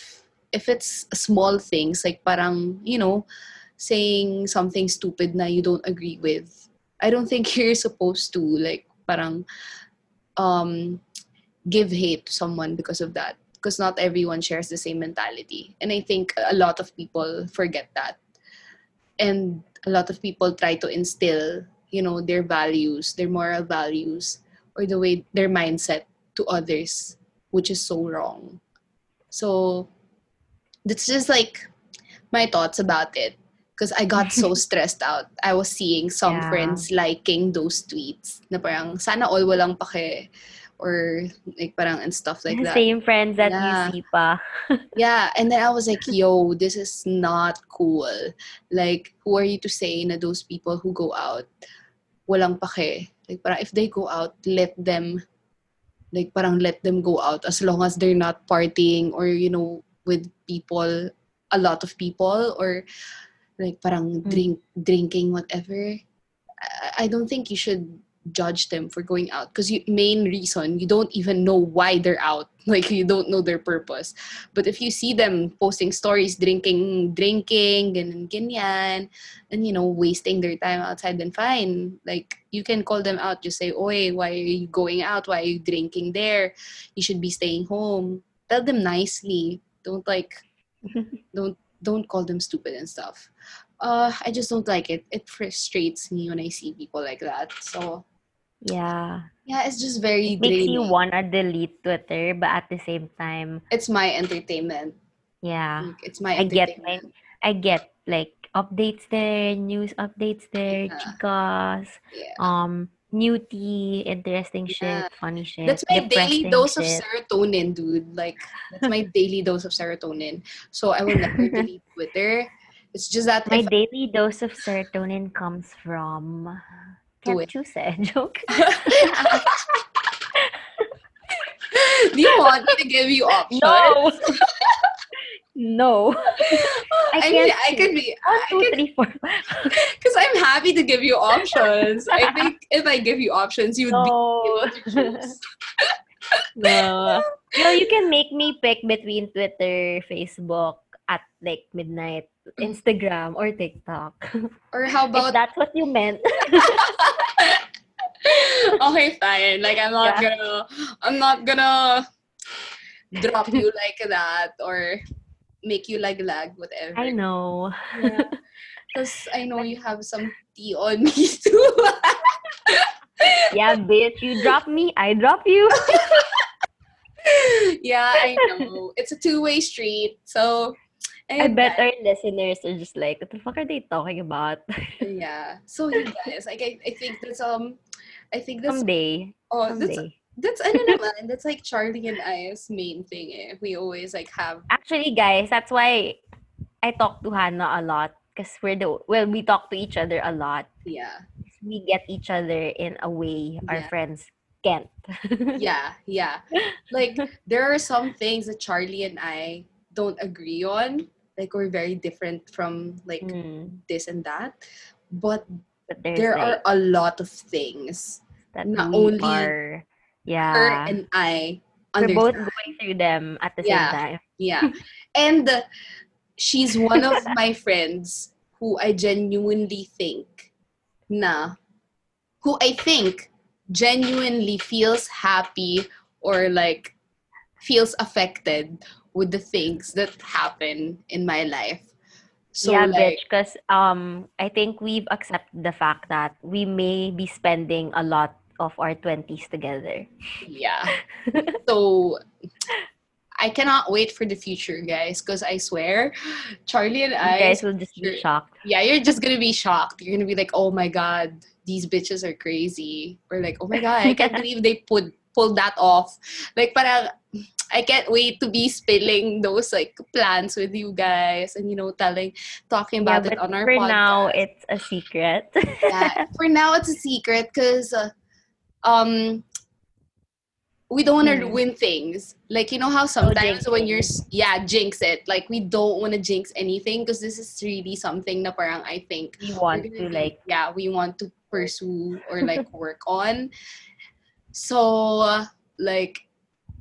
if it's small things like parang, you know, saying something stupid na you don't agree with, I don't think you're supposed to like parang um give hate to someone because of that because not everyone shares the same mentality. And I think a lot of people forget that. And a lot of people try to instill, you know, their values, their moral values or the way their mindset to others, which is so wrong. So that's just like my thoughts about it because I got so stressed out. I was seeing some Yeah. friends liking those tweets na parang sana all walang pake or like parang and stuff like that. Same friends that Yeah. you see pa. Yeah, and then I was like, yo, this is not cool. Like, who are you to say na those people who go out, walang pake? Like, parang if they go out, let them, like, parang let them go out as long as they're not partying or, you know, with people, a lot of people, or like, parang Mm. drink, drinking, whatever. I, I don't think you should judge them for going out. Because you main reason you don't even know why they're out. Like you don't know their purpose. But if you see them posting stories drinking drinking and ganyan and you know wasting their time outside then fine. Like you can call them out. Just say oi why are you going out? Why are you drinking there? You should be staying home. Tell them nicely. Don't like don't don't call them stupid and stuff. Uh i just don't like it. It frustrates me when i see people like that. So Yeah. yeah it's just very It makes you wanna delete Twitter, but at the same time, it's my entertainment yeah. Like, it's my I get my entertainment I get like updates there, news updates there, Yeah. chicas, yeah um, new tea, interesting Yeah. shit, funny shit. That's my daily dose of serotonin, dude. Like that's my daily dose of serotonin. So I will never delete Twitter. It's just that My daily dose of serotonin comes from Do can't it. choose eh. Joke. do you want me to give you options? No. no. I, I mean, I could be One, I could three, four. because I'm happy to give you options. I think if I give you options, you would be No. able to choose. no. No, you can make me pick between Twitter, Facebook at like midnight, Instagram, or TikTok. Or how if about that's what you meant. okay, fine. Like I'm not Yeah. gonna I'm not gonna drop you like that or make you like lag, whatever. I know. Because I know you have some tea on me too. Yeah, bitch, you drop me, I drop you. yeah, I know. It's a two-way street. So I bet our listeners are just like, what the fuck are they talking about? yeah. So you guys, like I, I think that's um I think that's Someday. oh that's Someday. that's ano naman, that's like Charlie and I's main thing eh. We always like have Actually, guys, that's why I talk to Hannah a lot. Because we're the well, we talk to each other a lot. yeah. We get each other in a way our Yeah. friends can't. yeah, yeah. Like there are some things that Charlie and I don't agree on. Like we're very different from like Mm, this and that. But but there like, are a lot of things that not only are, yeah, her and I we're both going through them at the Yeah. same time. Yeah. And uh, she's one of my friends who I genuinely think na who I think genuinely feels happy or like feels affected with the things that happen in my life. So yeah, like bitch. Because um, I think we've accepted the fact that we may be spending a lot of our twenties together. yeah. so I cannot wait for the future, guys, because I swear, Charlie and You I guys will just be shocked. yeah, you're just gonna be shocked. You're gonna be like, oh my god, these bitches are crazy. Or like, oh my god, I can't believe they put pulled that off. Like, parang, I can't wait to be spilling those like plans with you guys and you know telling talking Yeah, about it but on our for podcast. now, it's a secret. yeah, for now it's a secret because uh, um we don't want to Hmm. ruin things. Like you know how sometimes when you're yeah jinx it. Like we don't want to jinx anything because this is really something na parang I think we want gonna like yeah we want to pursue or like work on. So uh, like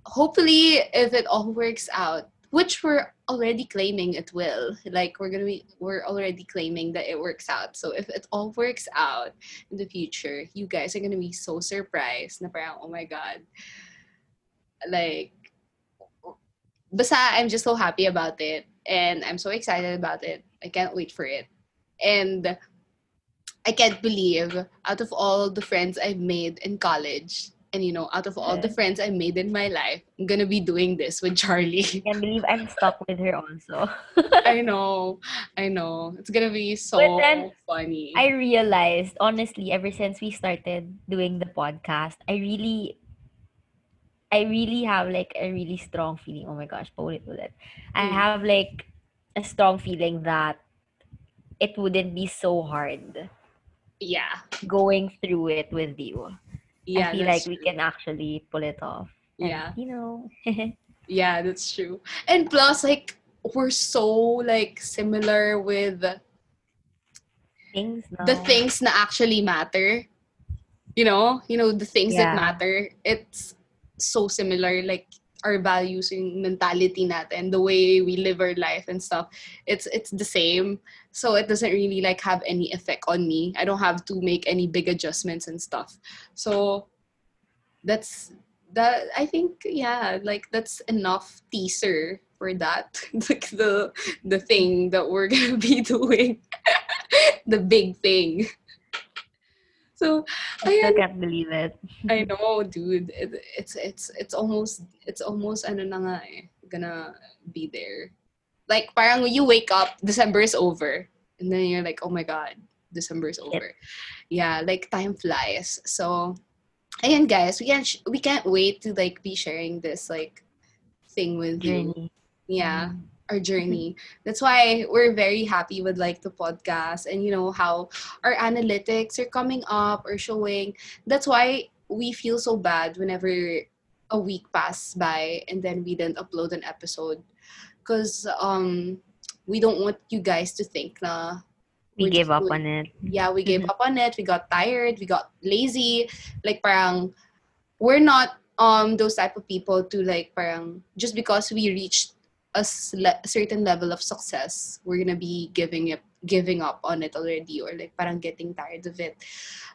hopefully if it all works out, which we're already claiming it will. Like we're gonna be we're already claiming that it works out. So if it all works out in the future, you guys are gonna be so surprised na parang oh my god. Like basta I'm just so happy about it and I'm so excited about it. I can't wait for it. And I can't believe out of all the friends I've made in college and you know out of all the friends I made in my life, I'm gonna be doing this with Charlie. I can't believe I'm stuck with her also. I know, I know. It's gonna be so But then, funny. I realized, honestly, ever since we started doing the podcast, I really, I really have like a really strong feeling. Oh my gosh, paulit-ulit. I Mm. have like a strong feeling that it wouldn't be so hard yeah, going through it with you. Yeah. I feel like we can actually pull it off. And, Yeah, You know. yeah, that's true. And plus, like, we're so like similar with things now. the things that actually matter. You know, you know the things that matter. It's so similar. Like our values, and mentality natin, the way we live our life and stuff. It's it's the same. So it doesn't really like have any effect on me. I don't have to make any big adjustments and stuff. So that's that. I think yeah, like that's enough teaser for that. like the the thing that we're gonna be doing, the big thing. So I still can't believe it. I know, dude. It, it's it's it's almost it's almost ano na nga eh, gonna be there. Like parang you wake up, December is over, and then you're like, oh my god, December is over. Yeah, like time flies. So, again guys, we can sh- we can't wait to like be sharing this like thing with you. Yeah, Mm. our journey. That's why we're very happy with like the podcast and you know how our analytics are coming up or showing. That's why we feel so bad whenever a week passed by and then we didn't upload an episode because um we don't want you guys to think na We gave up doing- on it. yeah, we gave Mhm. up on it. We got tired. We got lazy. Like parang we're not um those type of people to like parang just because we reached a sle- certain level of success, we're gonna be giving it giving up on it already or like parang getting tired of it.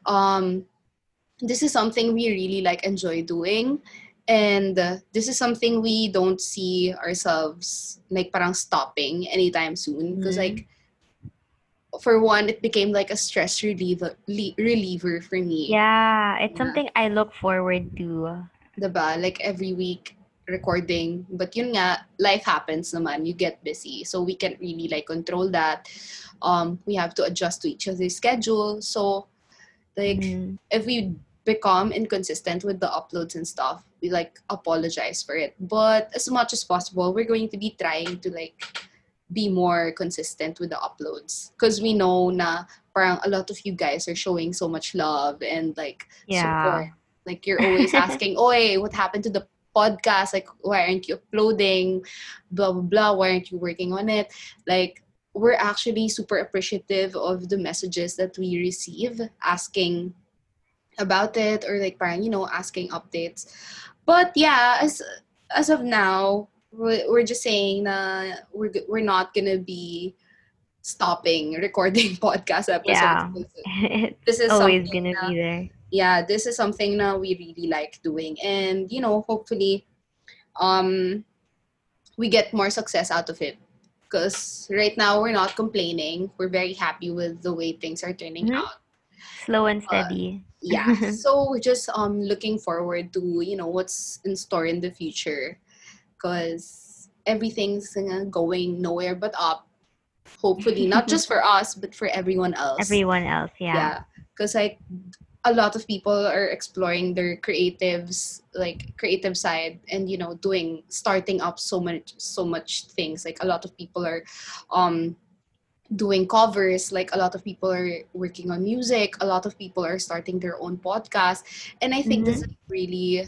Um, this is something we really like enjoy doing. And this is something we don't see ourselves like parang stopping anytime soon because Mhm. like for one, it became like a stress reliever, reliever for me. Yeah, it's Yeah. something I look forward to. The Diba? Like every week recording. But yun nga, life happens naman. You get busy. So we can't really like control that. Um, we have to adjust to each other's schedule. So like Mhm. if we become inconsistent with the uploads and stuff, we like apologize for it. But as much as possible, we're going to be trying to like be more consistent with the uploads because we know na parang a lot of you guys are showing so much love and like Yeah. support. Like you're always asking, "Oi, what happened to the podcast? Like, why aren't you uploading? Blah blah blah. Why aren't you working on it?" Like, we're actually super appreciative of the messages that we receive asking about it or like parang you know asking updates. But yeah, as as of now, we're, just saying na we're we're not gonna be stopping recording podcast episodes. Yeah. This is always gonna na- be there. yeah, this is something that we really like doing. And, you know, hopefully um we get more success out of it. Because right now we're not complaining. We're very happy with the way things are turning Mhm. out. Slow and Uh, steady. Yeah. so just um looking forward to, you know, what's in store in the future. Because everything's uh, going nowhere but up. Hopefully, not just for us, but for everyone else Everyone else, yeah. yeah because like a lot of people are exploring their creatives like creative side and you know doing starting up so much so much things like a lot of people are um doing covers like a lot of people are working on music a lot of people are starting their own podcast and i think this is really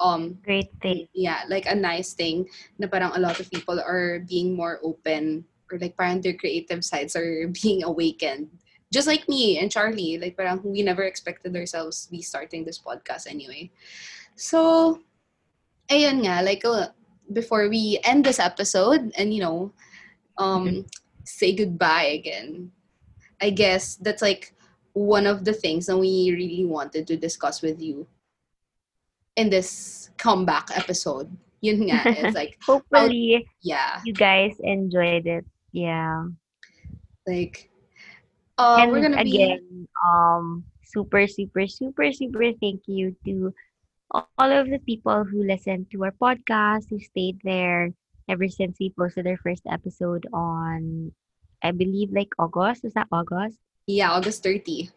um Great thing. yeah like a nice thing na parang a lot of people are being more open or like parang their creative sides are being awakened. Just like me and Charlie like parang we never expected ourselves to be starting this podcast anyway. So ayun nga like uh, before we end this episode and you know um say goodbye again I guess that's like one of the things that we really wanted to discuss with you in this comeback episode yun nga it's like Hopefully, yeah you guys enjoyed it. Yeah. like uh, and we're gonna be again, um, super, super, super, super thank you to all of the people who listened to our podcast, who stayed there ever since we posted our first episode on, I believe, like August. Was that August? yeah august 30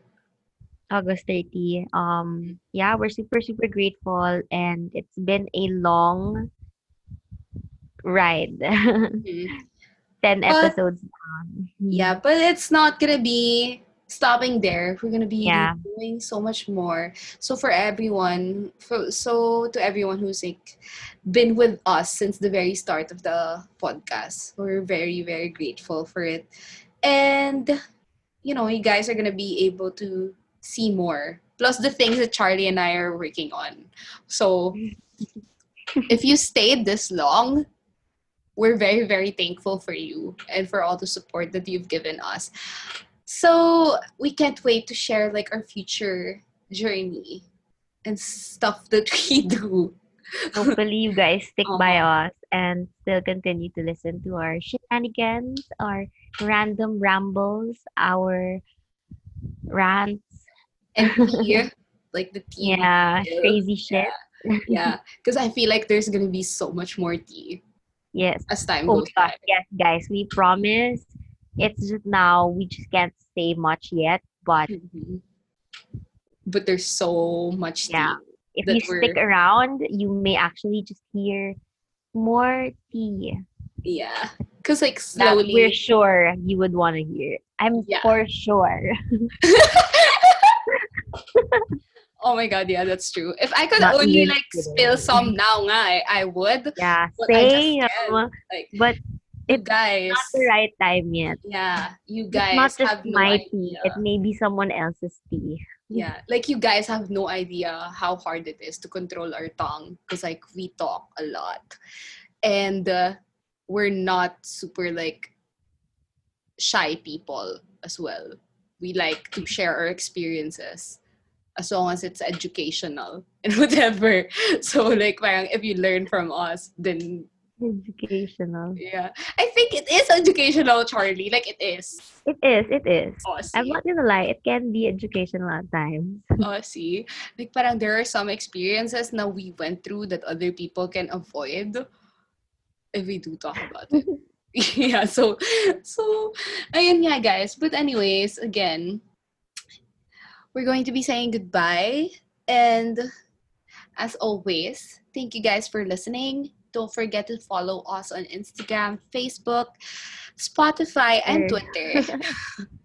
August 30. Um, yeah, we're super, super grateful, and it's been a long ride. Mhm. 10 But- episodes down. yeah but it's not gonna be stopping there. We're gonna be Yeah. doing so much more. So for everyone for so to everyone who's like been with us since the very start of the podcast we're very very grateful for it. And you know you guys are gonna be able to see more. Plus the things that charlie and i are working on. So if you stayed this long we're very very thankful for you and for all the support that you've given us so we can't wait to share like our future journey and stuff that we do Hopefully, you guys stick by us and still continue to listen to our shenanigans, our random rambles, our rants. and tea like the tea Yeah, Yeah. crazy shit. yeah because i feel like there's gonna be so much more tea Yes. as time Oh goes by yes, guys, we promise. It's just now we just can't say much yet, but Mhm. but there's so much tea Yeah. if you stick we're- around, you may actually just hear more tea yeah because like that slowly we're sure you would want to hear. I'm Yeah. for sure. oh my god yeah that's true if i could Not only like kidding. spill some now nga, I, I would Yeah, But same. like But it's guys not the right time yet. yeah you It's guys not just have no my idea tea. It may be someone else's tea. yeah like you guys have no idea how hard it is to control our tongue because like we talk a lot and uh, we're not super like shy people as well we like to share our experiences as long as it's educational and whatever so like parang if you learn from us then Educational. yeah i think it is educational charlie like it is It is. It is. oh, I'm not gonna lie. It can be educational at times. Oh, see? Like, parang there are some experiences na we went through that other people can avoid if we do talk about it. yeah, so, so, ayun nga, guys. But anyways, again, we're going to be saying goodbye. And as always, thank you guys for listening. Don't forget to follow us on Instagram, Facebook, Spotify, and Twitter.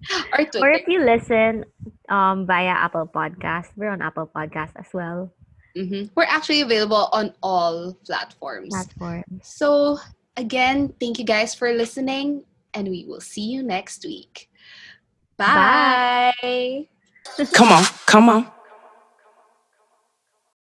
Our Twitter. Or if you listen um via Apple Podcast, we're on Apple Podcast as well. Mhm. We're actually available on all platforms. Platforms. So, again, thank you guys for listening, and we will see you next week. Bye. Bye. Come on, come on.